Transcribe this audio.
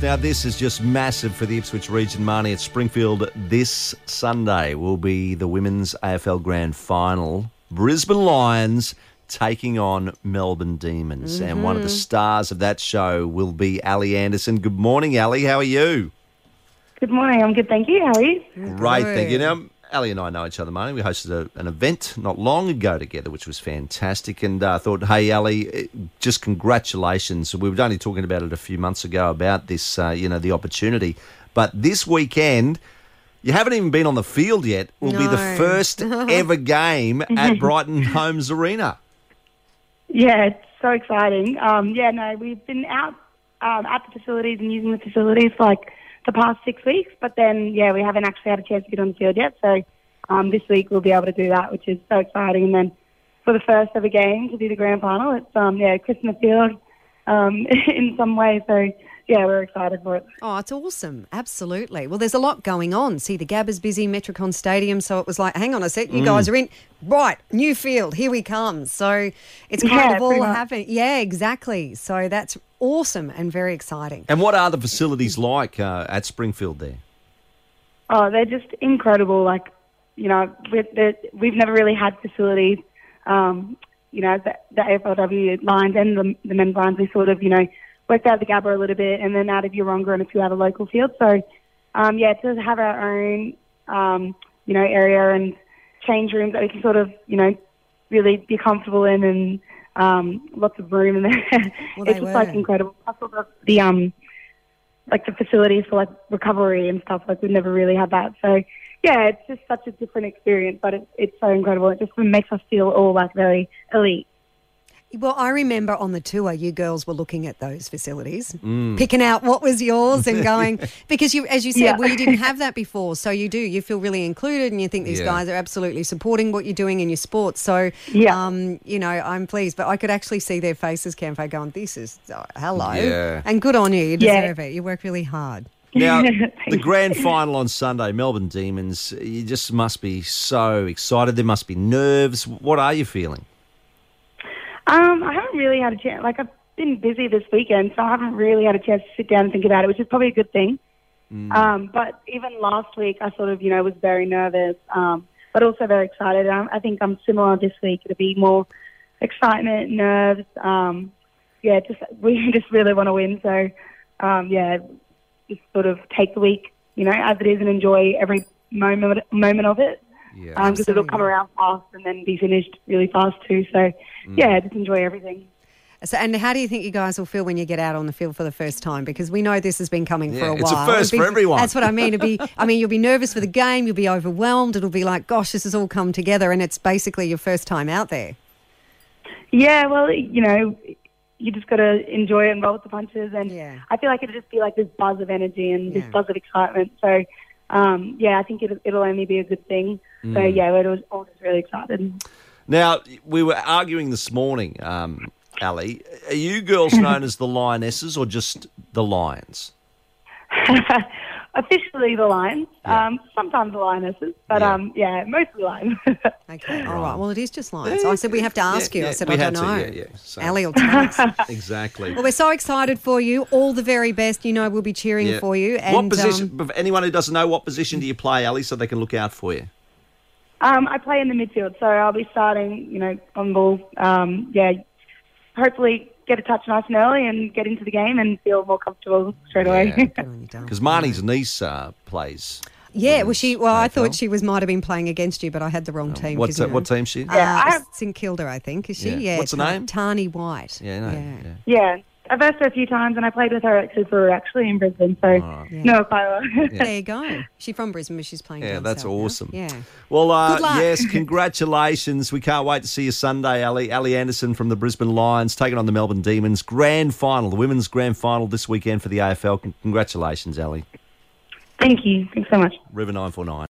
Now, this is just massive for the Ipswich region. Marnie at Springfield this Sunday will be the Women's AFL Grand Final. Brisbane Lions taking on Melbourne Demons. And one of the mm-hmm. stars of that show will be Ali Anderson. Good morning, Ali. How are you? Good morning. I'm good, thank you. How are you? Great, thank you. Now, Ali and I know each other, Marnie. We hosted a, an event not long ago together, which was fantastic. And I uh, thought, hey, Ali, eh, just congratulations. We were only talking about it a few months ago about this, uh, you know, the opportunity. But this weekend, you haven't even been on the field yet. Will be the first ever game at Brighton Homes Arena. Yeah, it's so exciting. Um, yeah, no, we've been out um, at the facilities and using the facilities for like the past six weeks, but then yeah, we haven't actually had a chance to get on the field yet. So um, this week we'll be able to do that, which is so exciting. And then for the first ever game to do the grand final, it's um, yeah, Christmas Field um, in some way. So yeah, we're excited for it. Oh, it's awesome. Absolutely. Well, there's a lot going on. See, the Gabba is busy, Metricon Stadium. So it was like, hang on a sec, you guys are in. Right, new field, here we come. So it's kind Yeah, of all happening. Yeah, exactly. So that's awesome and very exciting. And what are the facilities like uh, at Springfield there? Oh, they're just incredible. Like, you know, with the, we've never really had facilities. Um, you know, the, the AFLW Lions and the, the men's Lions, we sort of, you know, worked out the Gabba a little bit and then out of Yeronga and a few other local fields. So, um, yeah, to have our own, um, you know, area and change rooms that we can sort of, you know, really be comfortable in and um, lots of room in there. Well, it's just like incredible. Plus all the, the um, like the facilities for like recovery and stuff. Like we've never really had that. So yeah, it's just such a different experience, but it's it's so incredible. It just makes us feel all like very elite. Well, I remember on the tour, you girls were looking at those facilities, picking out what was yours and going, because you, as you said, Yeah. well, didn't have that before. So you do, you feel really included and you think these Yeah. guys are absolutely supporting what you're doing in your sport. So, Yeah. um, you know, I'm pleased, but I could actually see their faces, Campo, going, this is, oh, hello. Yeah. And good on you. You Yeah. deserve it. You work really hard. Now, the grand final on Sunday, Melbourne Demons, you just must be so excited. There must be nerves. What are you feeling? Um, I haven't really had a chance. Like I've been busy this weekend, so I haven't really had a chance to sit down and think about it, which is probably a good thing. Um, but even last week, I sort of, you know, was very nervous, um, but also very excited. Um, I think I'm similar this week. It'll be more excitement, nerves. Um, yeah, just we just really want to win. So, um, yeah, just sort of take the week, you know, as it is, and enjoy every moment moment of it. Yeah. Um, because it'll come around fast and then be finished really fast too. So, mm. yeah, just enjoy everything. So, and how do you think you guys will feel when you get out on the field for the first time? Because we know this has been coming for Yeah, a it's while. first It'll be- for everyone. That's what I mean. It'll be, I mean, you'll be nervous for the game. You'll be overwhelmed. It'll be like, gosh, this has all come together, and it's basically your first time out there. Yeah, well, you know, you just got to enjoy it and roll with the punches. And Yeah. I feel like it'll just be like this buzz of energy and Yeah. this buzz of excitement. So, um, yeah, I think it'll, it'll only be a good thing. So, yeah, we're all- all just really excited. Now, we were arguing this morning, um, Ali. Are you girls known as the Lionesses or just the Lions? Officially the Lions, Yeah. um, sometimes the Lionesses, but Yeah. um, yeah, mostly Lions. Okay, all right. Well, it is just Lions. I said we have to ask Yeah, you. I said we I had don't to, know. yeah, yeah. So- Ali will tell us. Exactly. well, we're so excited for you. All the very best. You know, we'll be cheering Yeah. for you. And, what position, um, anyone who doesn't know, what position do you play, Ali, so they can look out for you? Um, I play in the midfield, so I'll be starting, you know, on ball. Um, yeah, hopefully get a touch nice and early and get into the game and feel more comfortable straight away. Yeah. good on you, darling. Because Marnie's niece uh, plays. Yeah, well, she. Well, I thought she was might have been playing against you, but I had the wrong team. What's 'cause, you that, what know, team she? Yeah, uh, I St Kilda, I think. Is she? Yeah. Yeah. What's the name? Tani White. yeah, no, Yeah. yeah. Yeah, I've asked her a few times, and I played with her at Super actually in Brisbane, so right. Yeah. no, quite well. There you go. She's from Brisbane, but she's playing. Yeah, down that's south now. awesome. Yeah. Well, uh, Good luck. yes, congratulations. We can't wait to see you Sunday, Ali. Ali Anderson from the Brisbane Lions taking on the Melbourne Demons. Grand final, the women's grand final this weekend for the AFL. Congratulations, Ali. Thank you. Thanks so much. River 949.